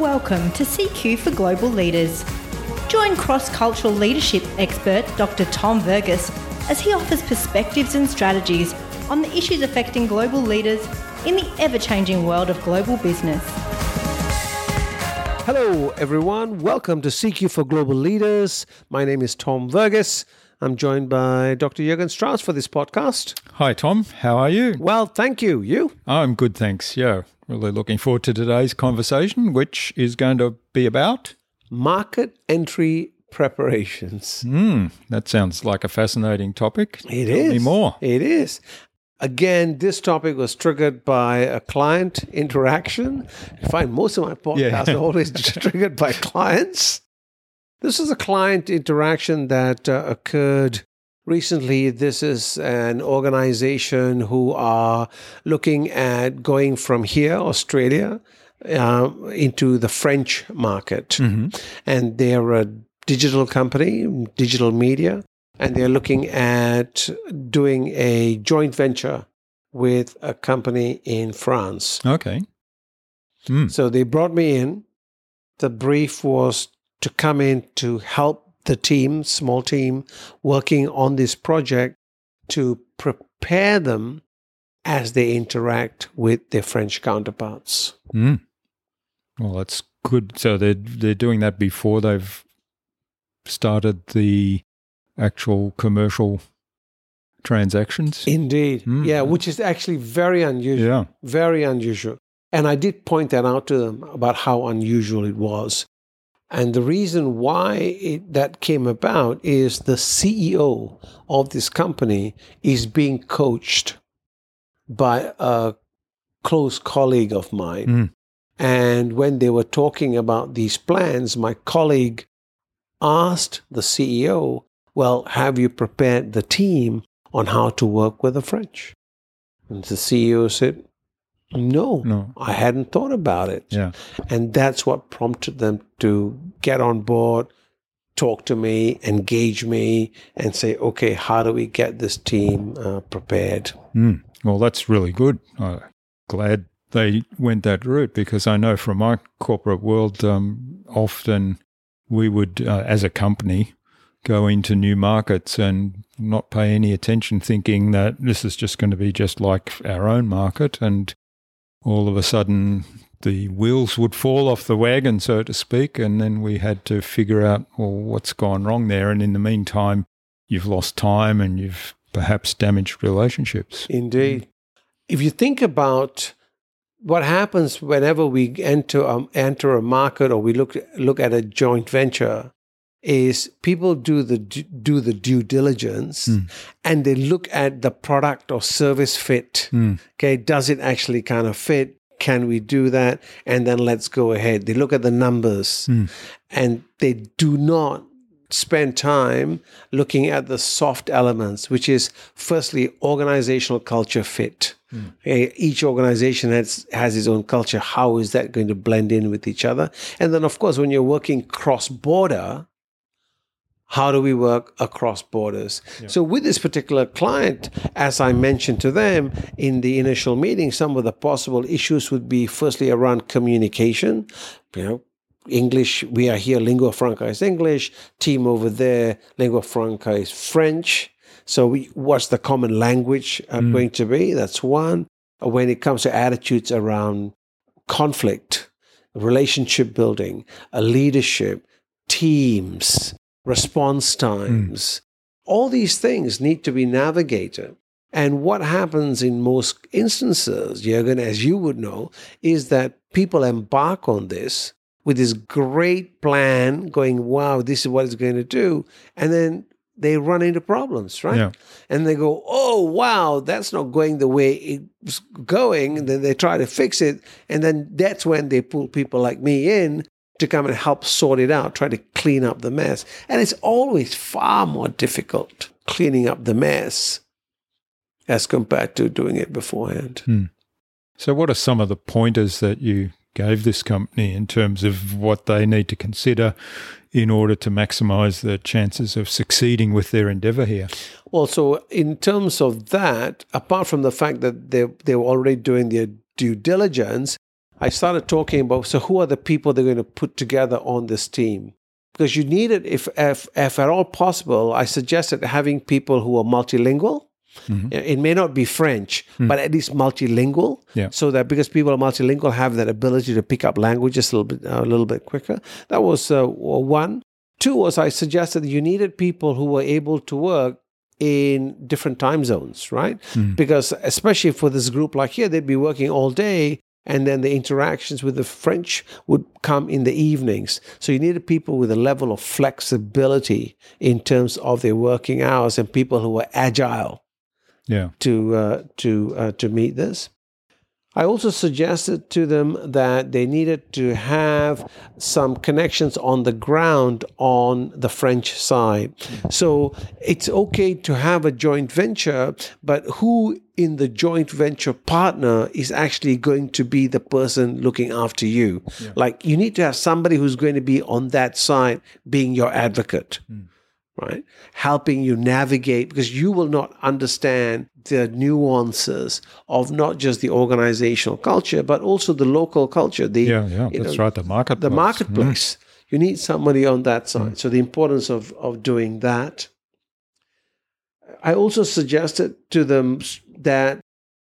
Welcome to CQ for Global Leaders. Join cross cultural leadership expert Dr. Tom Verghese as he offers perspectives and strategies on the issues affecting global leaders in the ever changing world of global business. Hello, everyone. Welcome to CQ for Global Leaders. My name is Tom Verghese. I'm joined by Dr. Jürgen Strauss for this podcast. Hi, Tom. How are you? Well, thank you. You? I'm good, thanks. Yeah, really looking forward to today's conversation, which is going to be about market entry preparations. Mm, that sounds like a fascinating topic. It Tell is. More. It is. Again, this topic was triggered by a client interaction. I find most of my podcasts Yeah. are always triggered by clients. This is a client interaction that uh, occurred recently. This is an organization who are looking at going from here, Australia, uh, into the French market. And they're a digital company, digital media, and they're looking at doing a joint venture with a company in France. Okay. Mm. So they brought me in. The brief was to come in to help the team, small team, working on this project to prepare them as they interact with their French counterparts. Mm. Well, that's good. So they're they're doing that before they've started the actual commercial transactions. Indeed. Mm. Yeah, which is actually very unusual. yeah. Very unusual. And I did point that out to them about how unusual it was. And the reason why it, that came about is the CEO of this company is being coached by a close colleague of mine. Mm. And when they were talking about these plans, my colleague asked the CEO, Well, have you prepared the team on how to work with the French? And the CEO said, No, No. I hadn't thought about it. Yeah. And that's what prompted them to get on board, talk to me, engage me, and say, Okay, how do we get this team uh, prepared? Mm. Well, that's really good. Uh, glad they went that route because I know from my corporate world, um, often we would, uh, as a company, go into new markets and not pay any attention, thinking that this is just going to be just like our own market. And all of a sudden, the wheels would fall off the wagon, so to speak. And then we had to figure out, well, what's gone wrong there. And in the meantime, you've lost time and you've perhaps damaged relationships. Indeed. If you think about what happens whenever we enter um, enter a market or we look look at a joint venture, is people do the do the due diligence hmm. and they look at the product or service fit. Hmm. Okay, does it actually kind of fit? Can we do that? And then let's go ahead. They look at the numbers hmm. and they do not spend time looking at the soft elements, which is firstly organizational culture fit. Okay, each organization has has its own culture. How is that going to blend in with each other? And then, of course, when you're working cross border, how do we work across borders? So, with this particular client, as I mentioned to them in the initial meeting, some of the possible issues would be firstly around communication. You know, English, we are here, lingua franca is English, team over there, lingua franca is French. So, we, what's the common language uh, going to be? That's one. When it comes to attitudes around conflict, relationship building, uh, leadership, teams, response hmm. times, all these things need to be navigated. And what happens in most instances, Jürgen, as you would know, is that people embark on this with this great plan, going, wow, this is what it's going to do. And then they run into problems, right? Yeah. And they go, oh, wow, that's not going the way it's going. And then they try to fix it. And then that's when they pull people like me in to come and help sort it out, try to clean up the mess. And it's always far more difficult cleaning up the mess as compared to doing it beforehand. Hmm. So, what are some of the pointers that you gave this company in terms of what they need to consider in order to maximize the chances of succeeding with their endeavor here? Well, so in terms of that, apart from the fact that they they were already doing their due diligence, I started talking about so who are the people they're going to put together on this team? Because you need it, if, if, if at all possible, I suggested having people who are multilingual. Mm-hmm. It may not be French, mm. but at least multilingual. Yeah. So that because people are multilingual, have that ability to pick up languages a little bit, a little bit quicker. That was uh, one. Two was I suggested you needed people who were able to work in different time zones, right? Mm. Because especially for this group like here, they'd be working all day and then the interactions with the French would come in the evenings. So you needed people with a level of flexibility in terms of their working hours and people who were agile. Yeah. To uh, to uh, to meet this. I also suggested to them that they needed to have some connections on the ground on the French side. So it's okay to have a joint venture, but who in the joint venture partner is actually going to be the person looking after you? Yeah. Like you need to have somebody who's going to be on that side being your advocate. Mm right? Helping you navigate because you will not understand the nuances of not just the organizational culture, but also the local culture. The, yeah, yeah, that's know, right. The marketplace. The marketplace. Mm. You need somebody on that side. Mm. So the importance of, of doing that. I also suggested to them that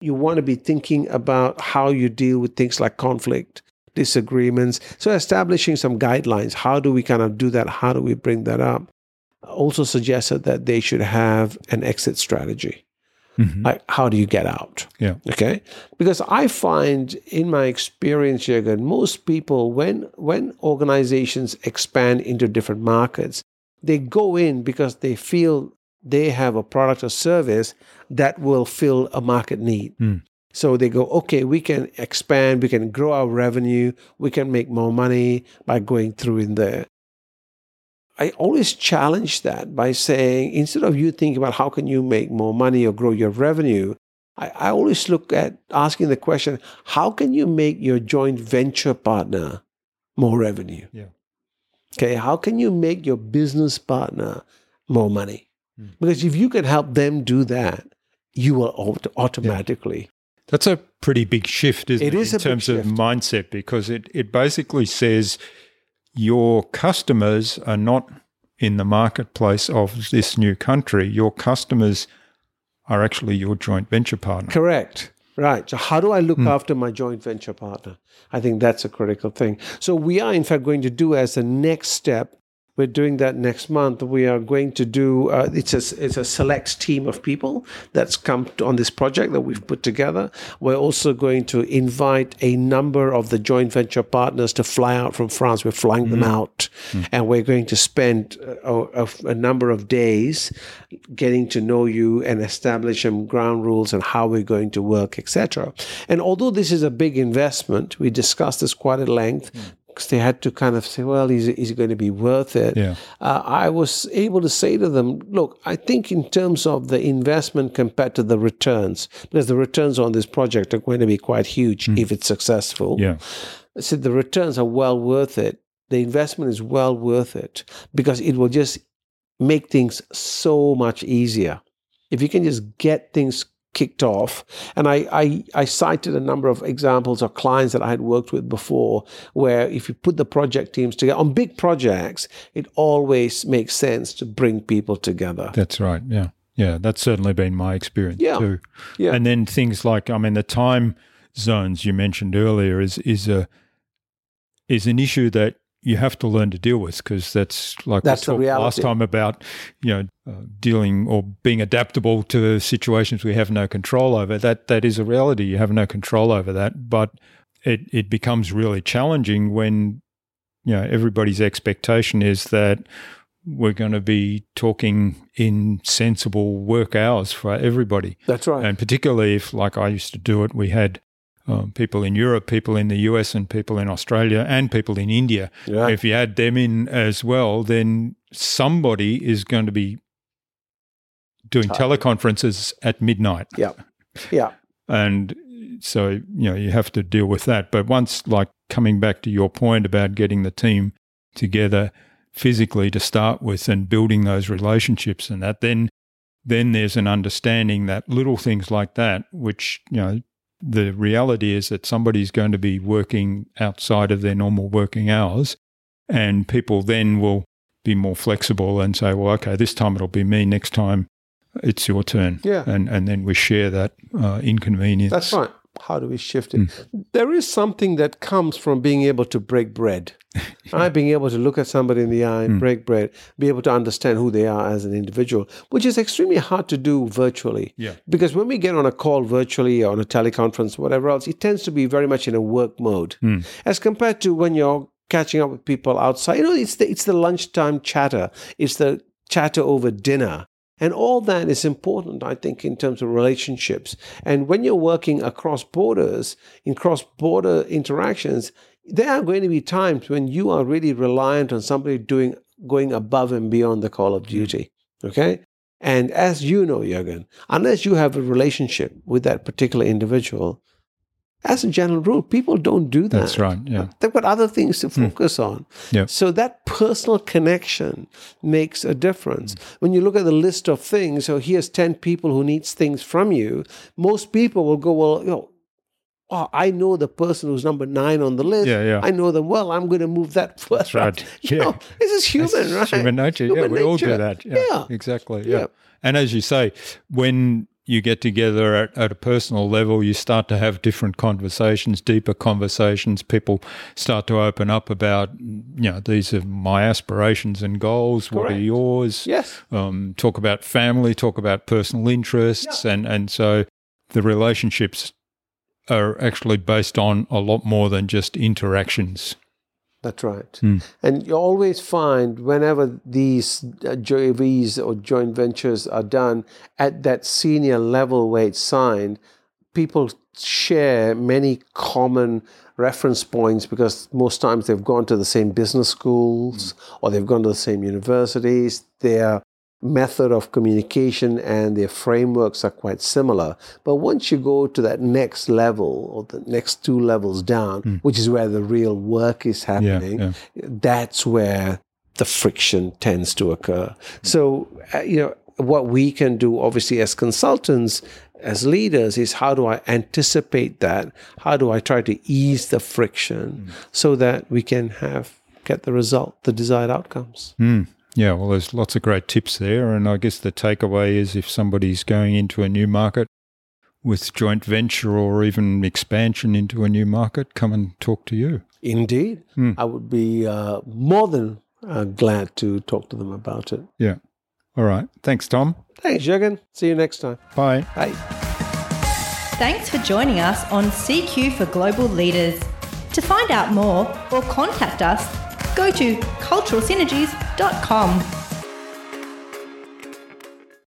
you want to be thinking about how you deal with things like conflict, disagreements. So establishing some guidelines. How do we kind of do that? How do we bring that up? Also suggested that they should have an exit strategy. Mm-hmm. Like, how do you get out? Yeah. Okay. Because I find in my experience, Jürgen, most people, when when organizations expand into different markets, they go in because they feel they have a product or service that will fill a market need. Mm. So they go, okay, we can expand, we can grow our revenue, we can make more money by going through in there. I always challenge that by saying instead of you thinking about how can you make more money or grow your revenue, I, I always look at asking the question, how can you make your joint venture partner more revenue? Yeah. Okay, how can you make your business partner more money? Mm. Because if you can help them do that, you will automatically. Yeah. That's a pretty big shift, isn't it? It is in terms of mindset because it, it basically says your customers are not in the marketplace of this new country. Your customers are actually your joint venture partner. Correct. Right. So, how do I look mm. after my joint venture partner? I think that's a critical thing. So, we are, in fact, going to do as a next step we're doing that next month. We are going to do uh, it's a it's a select team of people that's come on this project that we've put together. We're also going to invite a number of the joint venture partners to fly out from France. We're flying mm-hmm. them out, mm-hmm. and we're going to spend a, a, a, number of days getting to know you and establish some ground rules and how we're going to work, etc. And although this is a big investment, we discussed this quite at length. Mm because they had to kind of say, well, is, is it going to be worth it? Yeah. Uh, I was able to say to them, look, I think in terms of the investment compared to the returns, because the returns on this project are going to be quite huge mm. if it's successful. Yeah. I said the returns are well worth it. The investment is well worth it because it will just make things so much easier. If you can just get things kicked off. And I, I, I, cited a number of examples of clients that I had worked with before, where if you put the project teams together on big projects, it always makes sense to bring people together. That's right. Yeah. Yeah. That's certainly been my experience yeah. too. Yeah. And then things like, I mean, the time zones you mentioned earlier is, is a, is an issue that you have to learn to deal with because that's like that's we talked last time about you know uh, dealing or being adaptable to situations we have no control over. That that is a reality. You have no control over that, but it it becomes really challenging when you know everybody's expectation is that we're going to be talking in sensible work hours for everybody. That's right. And particularly if, like I used to do it, we had um, people in Europe, people in the US, and people in Australia, and people in India. Yeah. If you add them in as well, then somebody is going to be doing teleconferences at midnight. Yeah. Yeah. And so, you know, you have to deal with that. But once, like, coming back to your point about getting the team together physically to start with and building those relationships and that, then then there's an understanding that little things like that, which, you know, the reality is that somebody's going to be working outside of their normal working hours, and people then will be more flexible and say, well, okay, this time it'll be me, next time it's your turn. Yeah. And, and then we share that uh, inconvenience. That's right. How do we shift it? Hmm. There is something that comes from being able to break bread. right? Being able to look at somebody in the eye, hmm. break bread, be able to understand who they are as an individual, which is extremely hard to do virtually. Yeah. Because when we get on a call virtually or on a teleconference, whatever else, it tends to be very much in a work mode, hmm. as compared to when you're catching up with people outside. You know, it's the it's the lunchtime chatter, it's the chatter over dinner. And all that is important, I think, in terms of relationships. And when you're working across borders, in cross border interactions, there are going to be times when you are really reliant on somebody doing going above and beyond the call of duty. Mm. Okay? And as you know, Jürgen, unless you have a relationship with that particular individual, as a general rule, people don't do that. That's right. Yeah. They've got other things to hmm. focus on. Yeah. So that personal connection makes a difference. When you look at the list of things, so here's 10 people who needs things from you, most people will go, well, you know, oh, I know the person who's number nine on the list. Yeah, yeah. I know them well. I'm going to move that first. right. You Yeah. know, this is human, That's right? Human nature. yeah, Human we all do that. Yeah, Yeah. exactly. Yeah. Yeah. And as you say, when you get together at, at a personal level, you start to have different conversations, deeper conversations. People start to open up about, you know, these are my aspirations and goals. What are yours? Yes. Um, talk about family, talk about personal interests. And, and so the relationships are actually based on a lot more than just interactions. That's right. And you always find whenever these uh, JVs or joint ventures are done at that senior level where it's signed, people share many common reference points because most times they've gone to the same business schools or they've gone to the same universities. Their method of communication and their frameworks are quite similar. But once you go to that next level or the next two levels down, hmm. which is where the real work is happening, yeah. that's where the friction tends to occur. So, uh, you know, what we can do, obviously, as consultants, as leaders, is how do I anticipate that? How do I try to ease the friction hmm. so that we can have get the result, the desired outcomes? Hmm. Mm. Yeah, well, there's lots of great tips there. And I guess the takeaway is if somebody's going into a new market with joint venture or even expansion into a new market, come and talk to you. Indeed, I would be uh, more than uh, glad to talk to them about it. Yeah. All right. Thanks, Tom. Thanks, Jürgen. See you next time. Bye. Bye. Thanks for joining us on CQ for Global Leaders. To find out more or contact us, go to culturalsynergies.com.